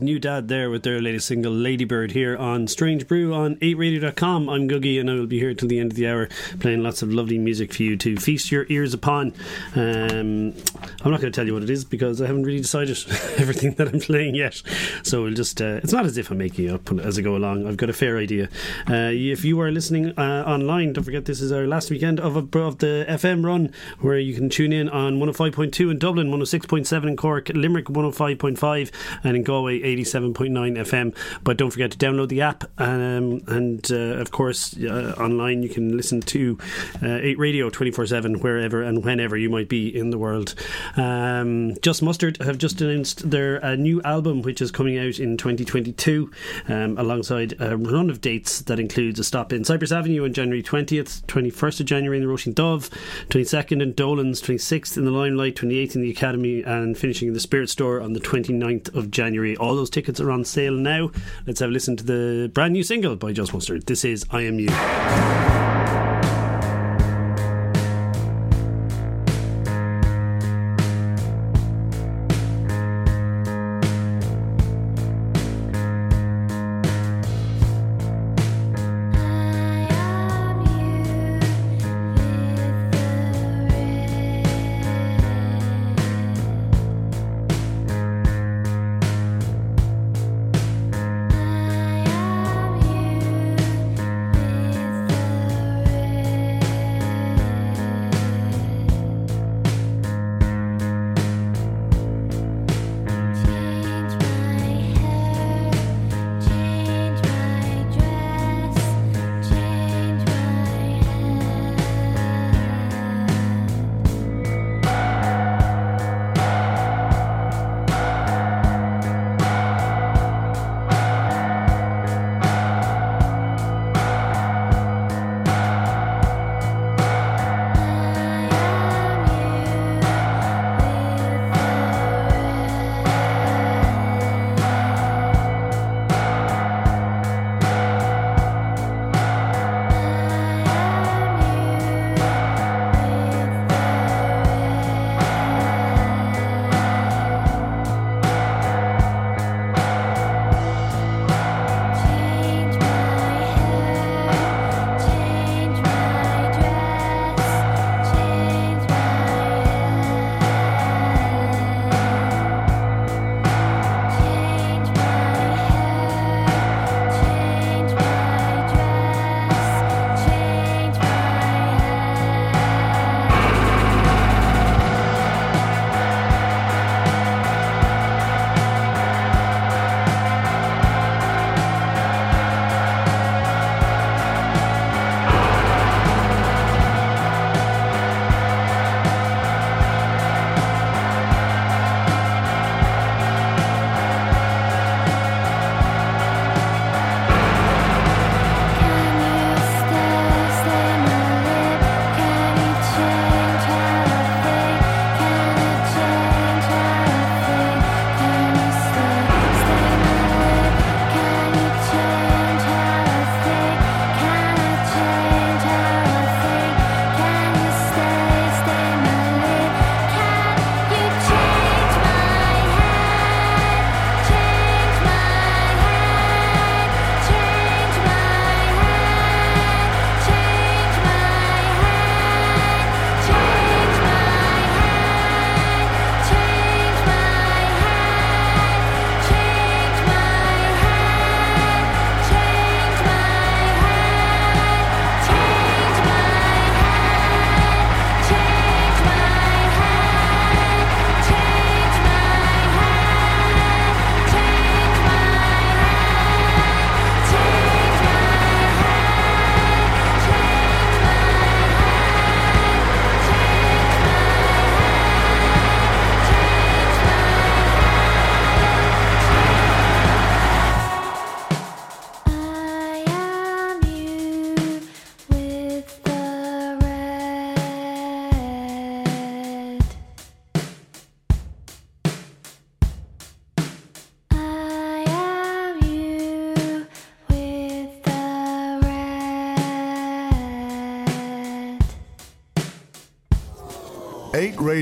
New dad there with their latest single Ladybird here on Strange Brew on 8radio.com. I'm Googie and I will be here till the end of the hour playing lots of lovely music for you to feast your ears upon. Um, I'm not going to tell you what it is because I haven't really decided everything that I'm playing yet. So we'll just, uh, it's not as if I'm making it up as I go along. I've got a fair idea. Uh, if you are listening uh, online, don't forget this is our last weekend of, a, of the FM run where you can tune in on 105.2 in Dublin, 106.7 in Cork, Limerick 105.5, and in Galway 87.9 FM. But don't forget to download the app. Um, and uh, of course, uh, online you can listen to uh, 8 Radio 24 7 wherever and whenever you might be in the world. Um, just Mustard have just announced their uh, new album, which is coming out in 2022, um, alongside a run of dates that includes a stop in Cypress Avenue on January 20th, 21st of January in the Roisin Dubh, 22nd in Dolan's, 26th in the Limelight, 28th in the Academy, and finishing in the Spirit Store on the 29th of January. All those tickets are on sale now. Let's have a listen to the brand new single by Just Mustard. This is I Am You.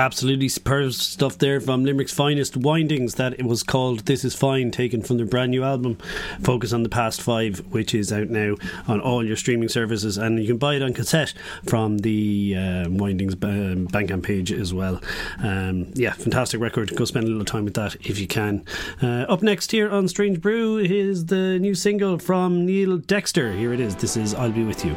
Absolutely superb stuff there from Limerick's finest Windings. That it was called "This Is Fine," taken from their brand new album, "Focus on the Past Five, which is out now on all your streaming services, and you can buy it on cassette from the um, Windings um, Bandcamp page as well. Um, yeah, fantastic record. Go spend a little time with that if you can. Uh, up next here on Strange Brew is the new single from Neil Dexter. Here it is. This is "I'll Be With You."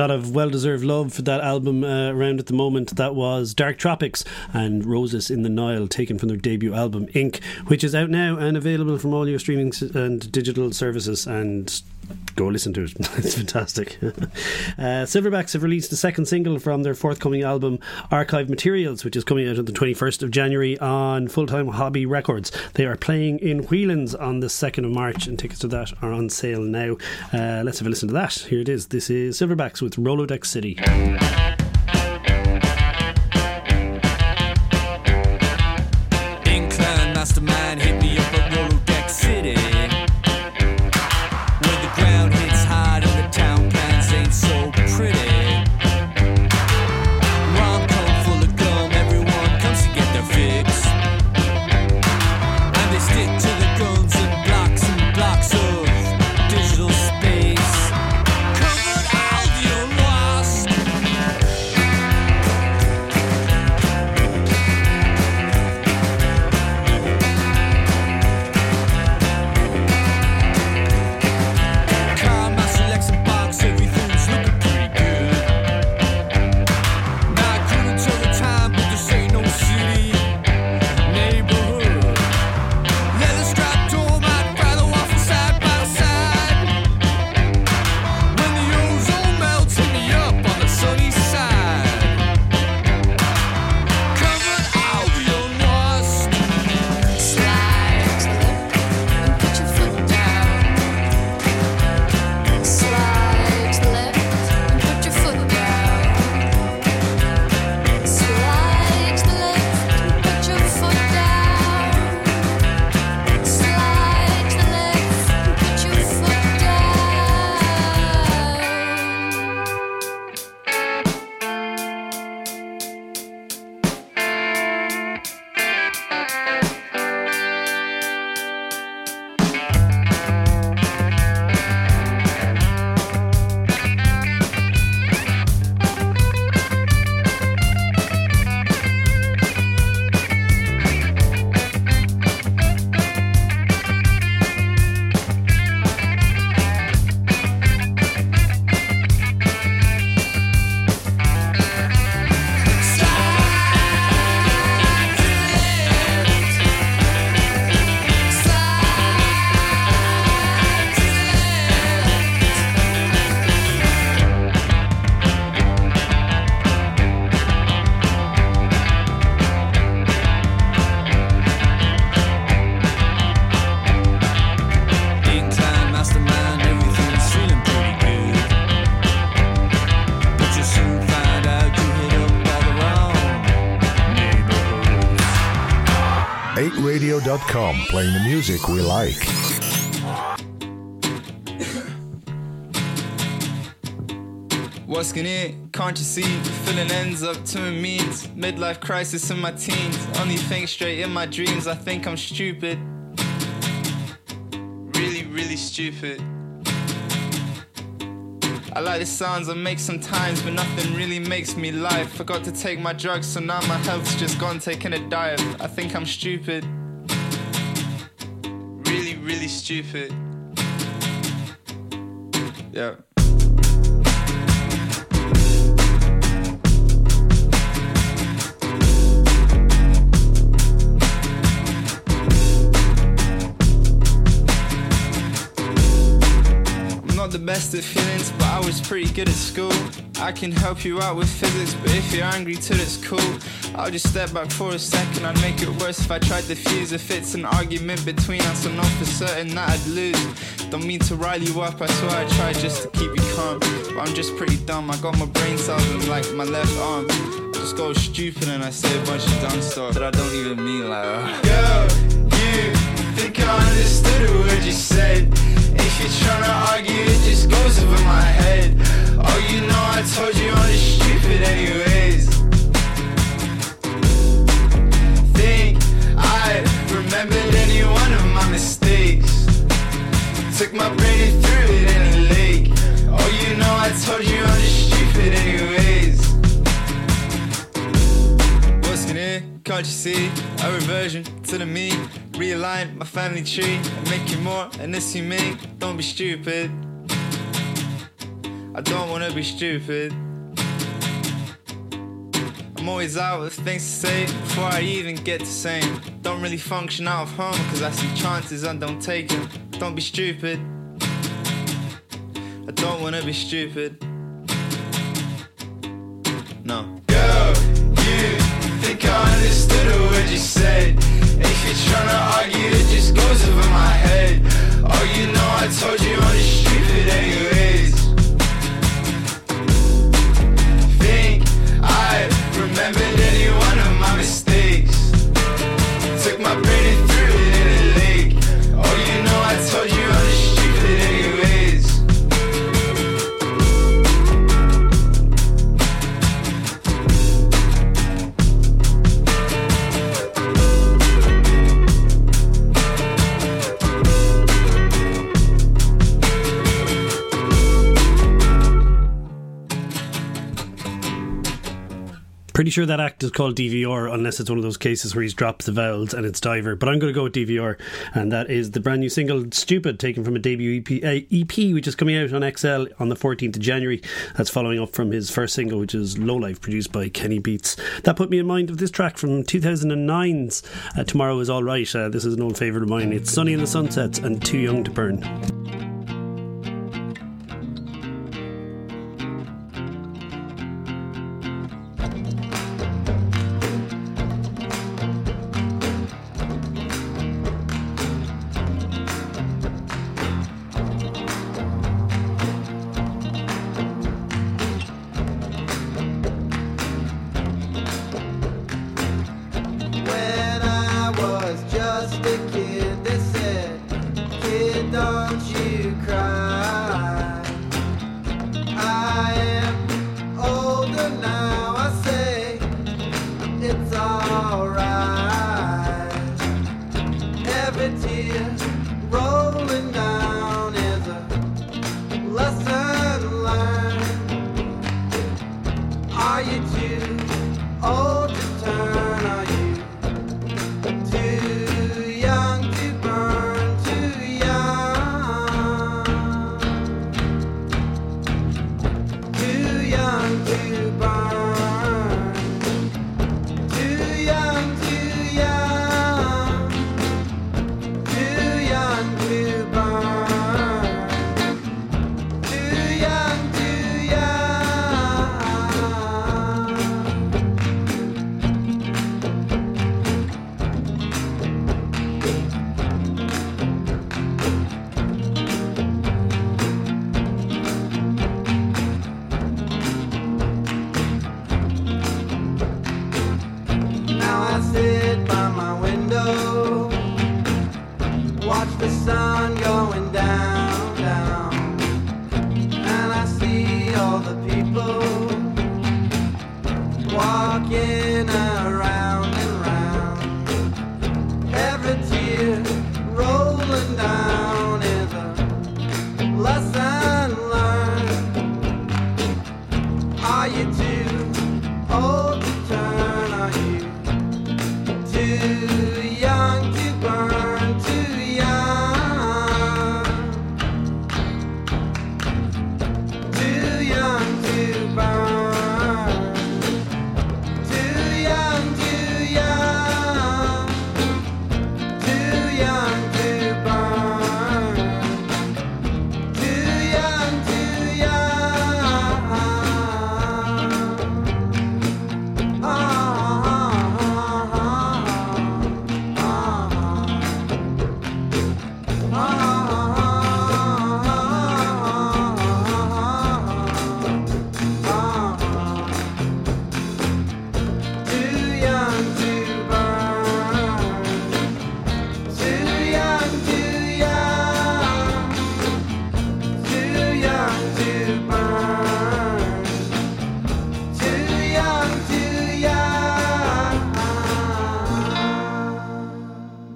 Lot of well deserved love for that album uh, around at the moment. That was Dark Tropics and Roses in the Nile, taken from their debut album Ink, which is out now and available from all your streaming and digital services. And go listen to it, it's fantastic. uh, Silverbacks have released the second single from their forthcoming album Archive Materials, which is coming out on the 21st of January on Full Time Hobby Records. They are playing in Whelan's on the 2nd of March, and tickets to that are on sale now. Uh, let's have a listen to that. Here it is. This is Silverbacks with Rolodex City. Music we like. What's gonna Can't you see? The feeling ends up to a means. Midlife crisis in my teens. Only think straight in my dreams. I think I'm stupid. Really, really stupid. I like the sounds I make sometimes, but nothing really makes me live. Forgot to take my drugs, so now my health's just gone taking a dive. I think I'm stupid. Stupid. Yeah. Best at feelings, but I was pretty good at school. I can help you out with physics, but if you're angry too, that's cool. I'll just step back for a second, I'd make it worse if I tried to fuse. If it's an argument between us, I know for certain that I'd lose. Don't mean to rile you up, I swear I tried just to keep you calm. But I'm just pretty dumb, I got my brain cells in like my left arm. I just go stupid and I say a bunch of dumb stuff that I don't even mean like. Uh. Girl, you think I understood a word you said. You're trying to argue, it just goes over my head. Oh, you know I told you I'm just stupid anyways. Think I remembered any one of my mistakes. Took my brain and threw it in a lake. Oh, you know I told you I'm just stupid anyways. What's in it? Can't you see? A reversion to the me. Realign my family tree and make you more and this you make. Don't be stupid. I don't wanna be stupid. I'm always out with things to say before I even get to saying. Don't really function out of home cause I see chances and don't take them. Don't be stupid. I don't wanna be stupid. No. Understood a word you said. If you're trying to argue, it just goes over my head. Oh, you know I told you I'm just stupid anyways. Think I remembered any one of my mistakes. Took my brain Sure that act is called DVR, unless it's one of those cases where he's dropped the vowels and it's Diver. But I'm going to go with DVR, and that is the brand new single "Stupid," taken from a debut EP, uh, EP which is coming out on XL on the 14th of January. That's following up from his first single, which is "Low Life," produced by Kenny Beats. That put me in mind of this track from 2009's uh, "Tomorrow Is All Right." Uh, this is an old favourite of mine. It's "Sonny and the Sunsets" and "Too Young to Burn." sun.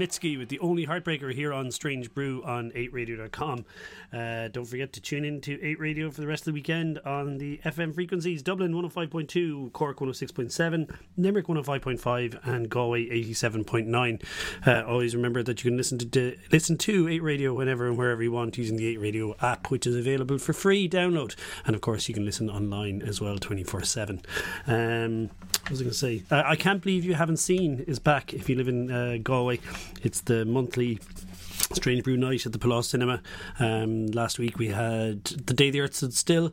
Mitski with the only heartbreaker here on Strange Brew on 8radio.com. Uh, don't forget to tune in to 8 Radio for the rest of the weekend on the FM frequencies Dublin 105.2, Cork 106.7, Limerick 105.5, and Galway 87.9. Uh, always remember that you can listen to, to listen to 8 Radio whenever and wherever you want using the 8 Radio app, which is available for free download. And of course, you can listen online as well 24 7. Um, what was I going to say? Uh, I can't believe you haven't seen is back if you live in uh, Galway. It's the monthly Strange Brew Night at the Palace Cinema. Um, last week we had The Day the Earth Stood Still,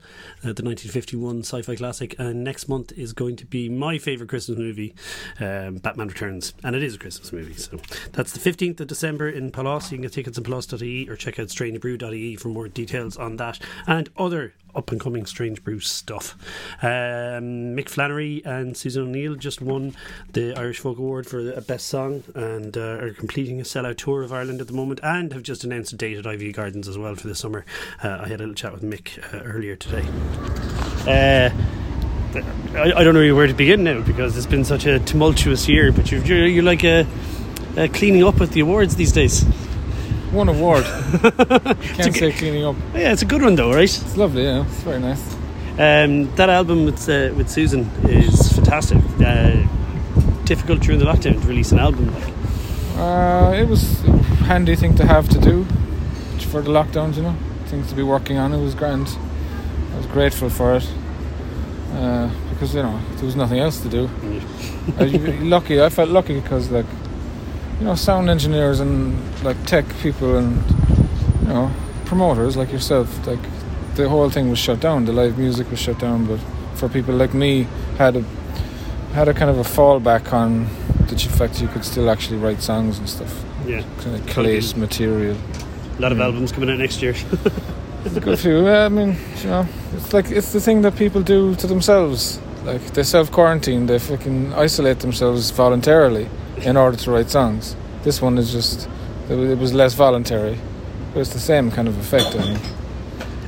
uh, the 1951 sci fi classic, and next month is going to be my favourite Christmas movie, um, Batman Returns. And it is a Christmas movie. So that's the 15th of December in Palace. You can get tickets on palace.ie or check out strangebrew.ie for more details on that and other up and coming Strange Brew stuff. Um, Mick Flannery and Susan O'Neill just won the Irish Folk Award for a best song and uh, are completing a sellout tour of Ireland at the moment and have just announced a date at Iveagh Gardens as well for the summer. Uh, I had a little chat with Mick uh, earlier today. Uh, I, I don't know where to begin now because it's been such a tumultuous year, but you're, you're, like uh, uh, cleaning up with the awards these days. One award. Can't say cleaning up. Yeah, it's a good one though, right? It's lovely, yeah. It's very nice. Um, that album with uh, with Susan is fantastic. Uh, difficult during the lockdown to release an album. Like. Uh, it was a handy thing to have to do for the lockdowns, you know. Things to be working on. It was grand. I was grateful for it. Uh, because, you know, there was nothing else to do. I lucky. I felt lucky because, like, you know, sound engineers and, like, tech people and, you know, promoters like yourself, like, the whole thing was shut down. The live music was shut down. But for people like me, had a had a kind of a fallback on the fact you could still actually write songs and stuff. Yeah, Kind of collate material. a lot of Yeah. albums coming out next year. A good few. Yeah, I mean, you know, it's like it's the thing that people do to themselves. Like they self quarantine, they fucking isolate themselves voluntarily in order to write songs. This one is just it was less voluntary, but it's the same kind of effect. I think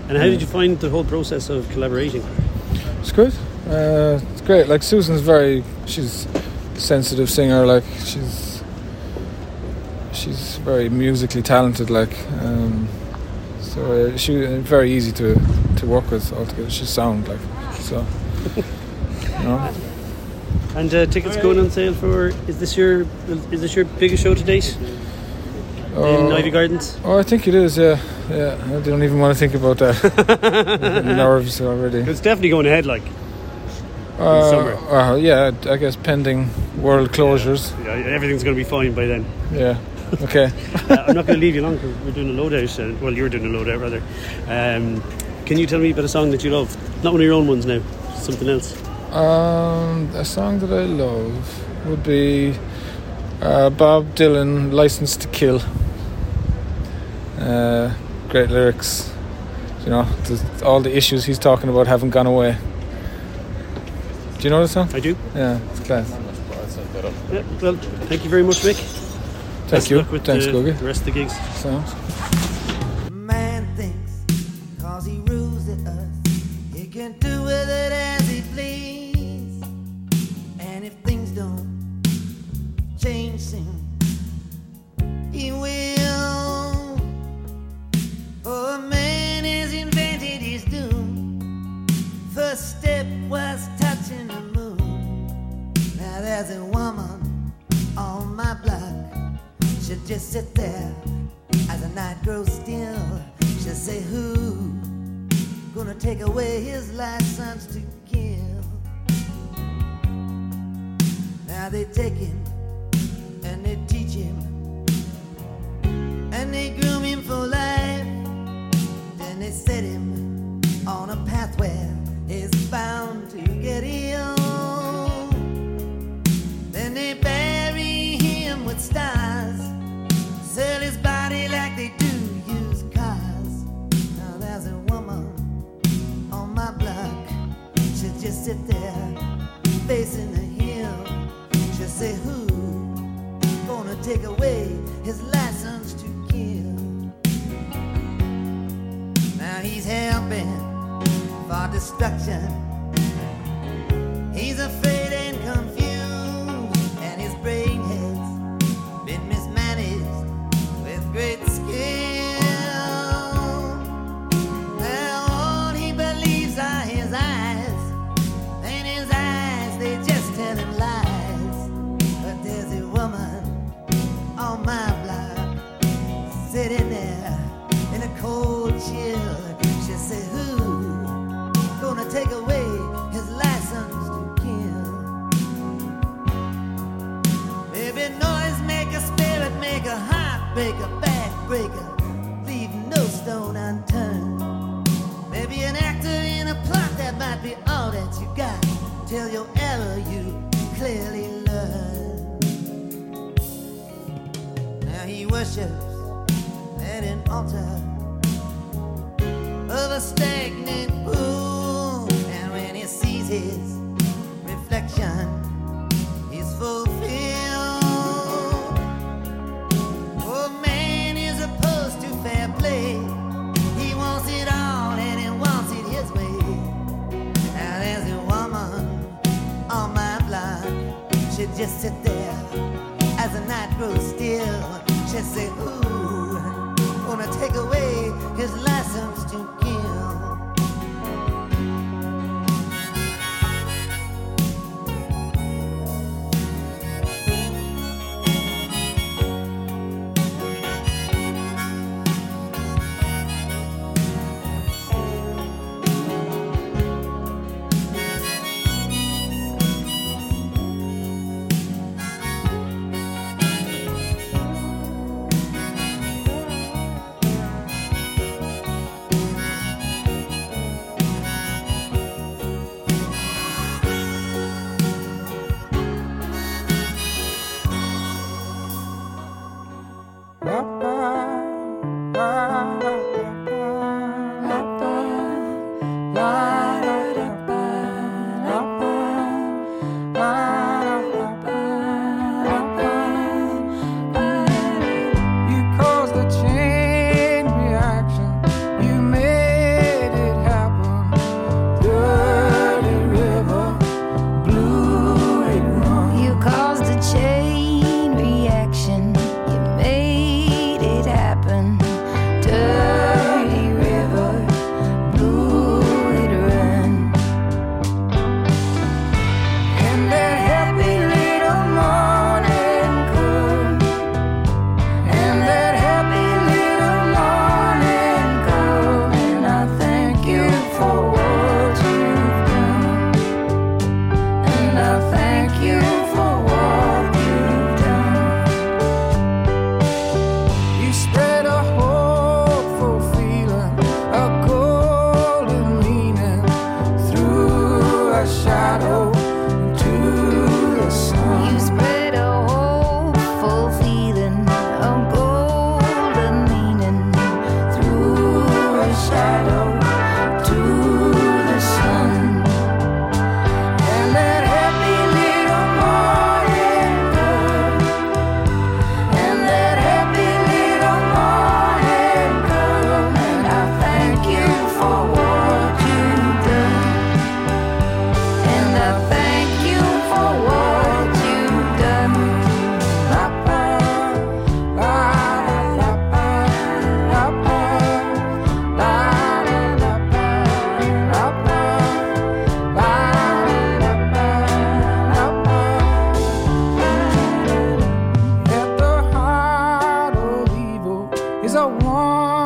and how did you find the whole process of collaborating? it's good. Uh, it's great. Like Susan's very, she's a sensitive singer. Like she's she's very musically talented. Like um, so, uh, she very easy to to work with altogether. She's sound like so. You know. And uh, tickets going on sale for is this your is this your biggest show to date in Oh, Iveagh Gardens? oh, I think it is. Yeah, yeah. I don't even want to think about that. Nerves already. It's definitely going ahead. Like Uh, summer. uh, yeah, I guess pending world closures. yeah, everything's going to be fine by then. Yeah. Okay. uh, I'm not going to leave you long because we're doing a loadout. Uh, well, you're doing a loadout rather. Um, can you tell me about a song that you love? Not one of your own ones now. Something else. Um, a song that I love would be uh, Bob Dylan, "License to Kill." Uh, great lyrics. You know, the, all the issues he's talking about haven't gone away. Do you know the song? I do. Yeah, it's class. Yeah, well, thank you very much, Mick. Thank Best you. Thanks, the, Googie. the rest of the gigs. Sounds. 나 is I want.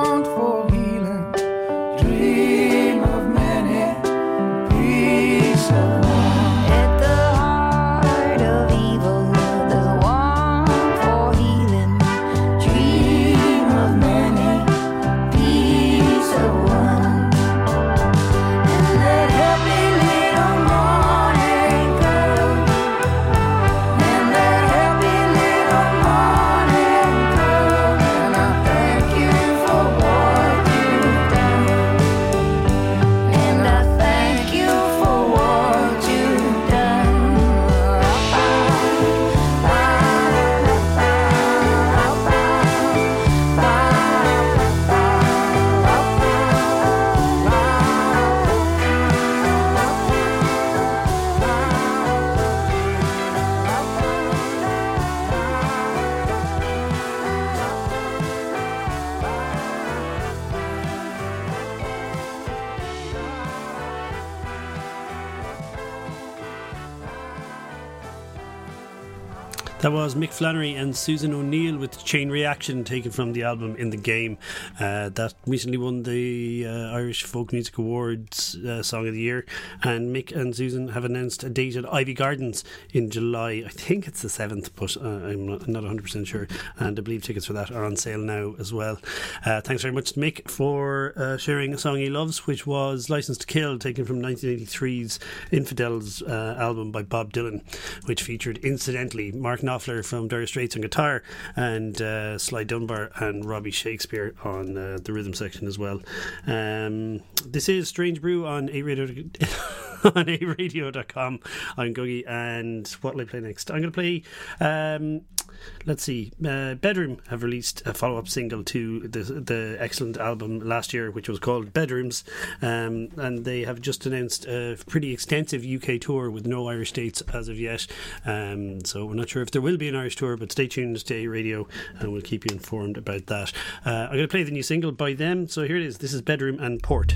That was Mick Flannery and Susan O'Neill with Chain Reaction, taken from the album In the Game. Uh, that recently won the uh, Irish Folk Music Awards uh, Song of the Year. And Mick and Susan have announced a date at Iveagh Gardens in July. I think it's the 7th, but uh, I'm not, not 100% sure. And I believe tickets for that are on sale now as well. Uh, thanks very much to Mick for uh, sharing a song he loves, which was License to Kill, taken from 1983's Infidels album by Bob Dylan, which featured, incidentally, Mark from Dire Straits on guitar and uh, Sly Dunbar and Robbie Shakespeare on uh, the rhythm section as well. Um, this is Strange Brew on 8 Radio. on 8radio.com. I'm Googie, and what will I play next? I'm going to play. Um, let's see. Uh, bdrmm have released a follow-up single to the the excellent album last year, which was called Bedrooms, um, and they have just announced a pretty extensive UK tour with no Irish dates as of yet. Um, so we're not sure if there will be an Irish tour, but stay tuned to 8 Radio, and we'll keep you informed about that. Uh, I'm going to play the new single by them. So here it is. This is bdrmm and Port.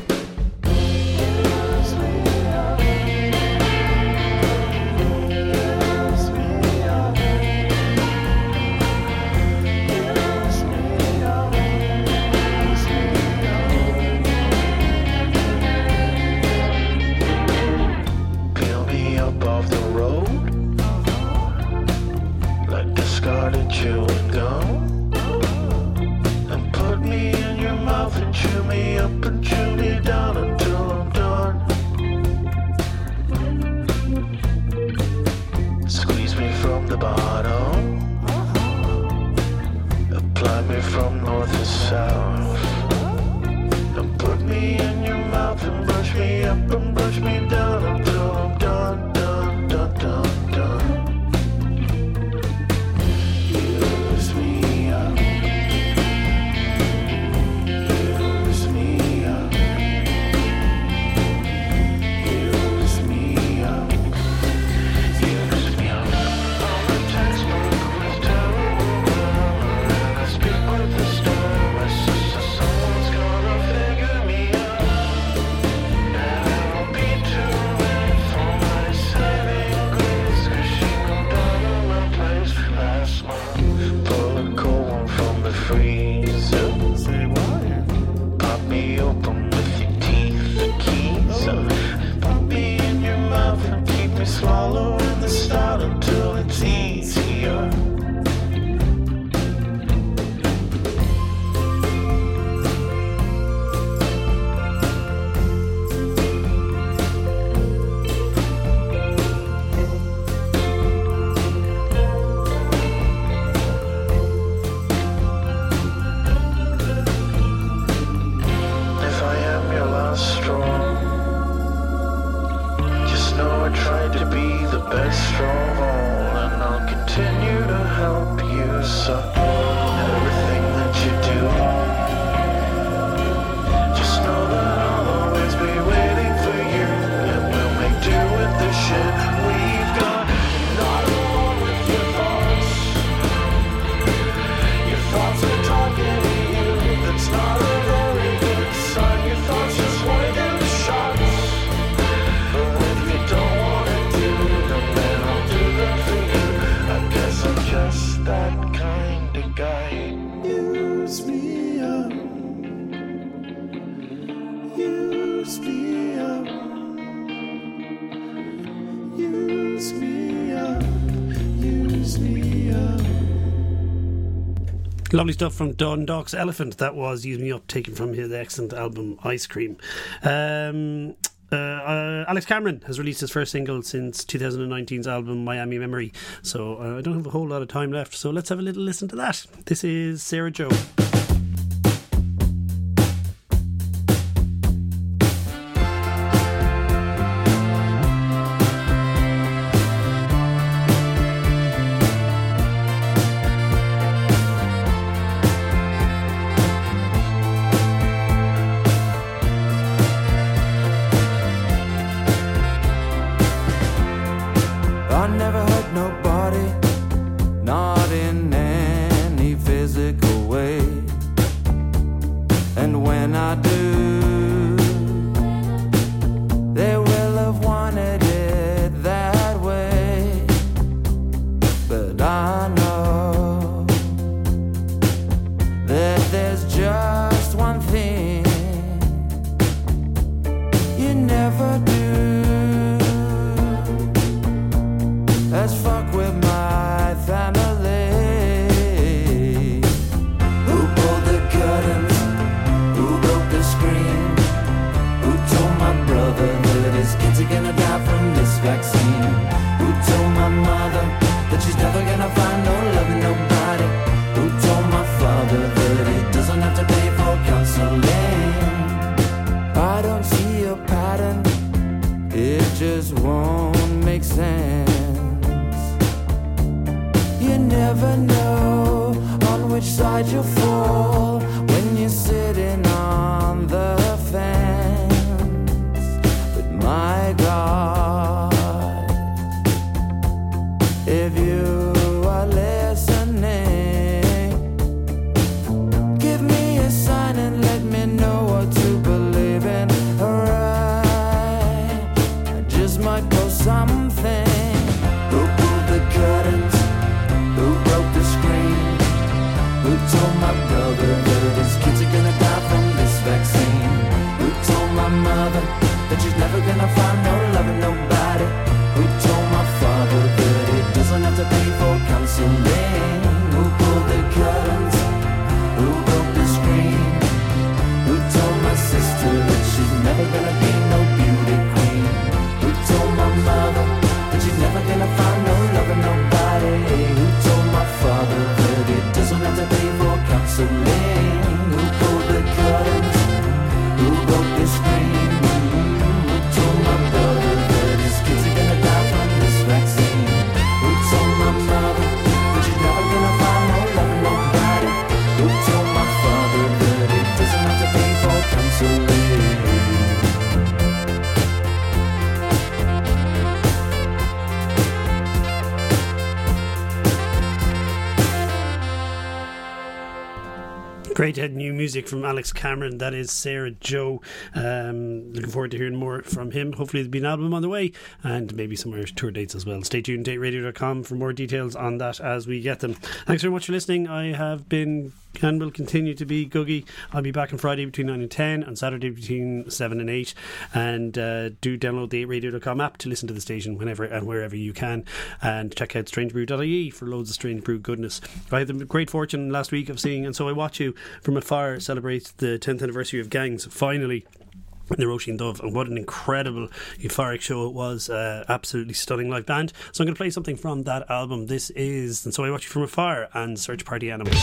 Fly me from north to south. And put me in your mouth and brush me up and brush me down until I'm done. Lovely stuff from Don Doc's Elephant. That was Use Me Up, taken from his excellent album Ice Cream. Um, uh, uh, Alex Cameron has released his first single since 2019's album Miami Memory. So uh, I don't have a whole lot of time left. So let's have a little listen to that. This is Sara Jo. just won't make sense. You never know. Great uh, new music from Alex Cameron. That is Sara Jo. Um, looking forward to hearing more from him. Hopefully, there'll be an album on the way and maybe some Irish tour dates as well. Stay tuned, to dateradio.com for more details on that as we get them. Thanks very much for listening. I have been and will continue to be Googie. I'll be back on Friday between 9 and 10, on Saturday between 7 and 8. And uh, do download the 8radio.com app to listen to the station whenever and wherever you can. And check out strangebrew.ie for loads of Strange Brew goodness. I had the great fortune last week of seeing And So I Watch You from Afar celebrate the 10th anniversary of Gangs. Finally the Roisin Dubh, and what an incredible euphoric show it was! Uh, absolutely stunning live band. So I'm going to play something from that album. This is and so I watch you from afar and Search Party Animals.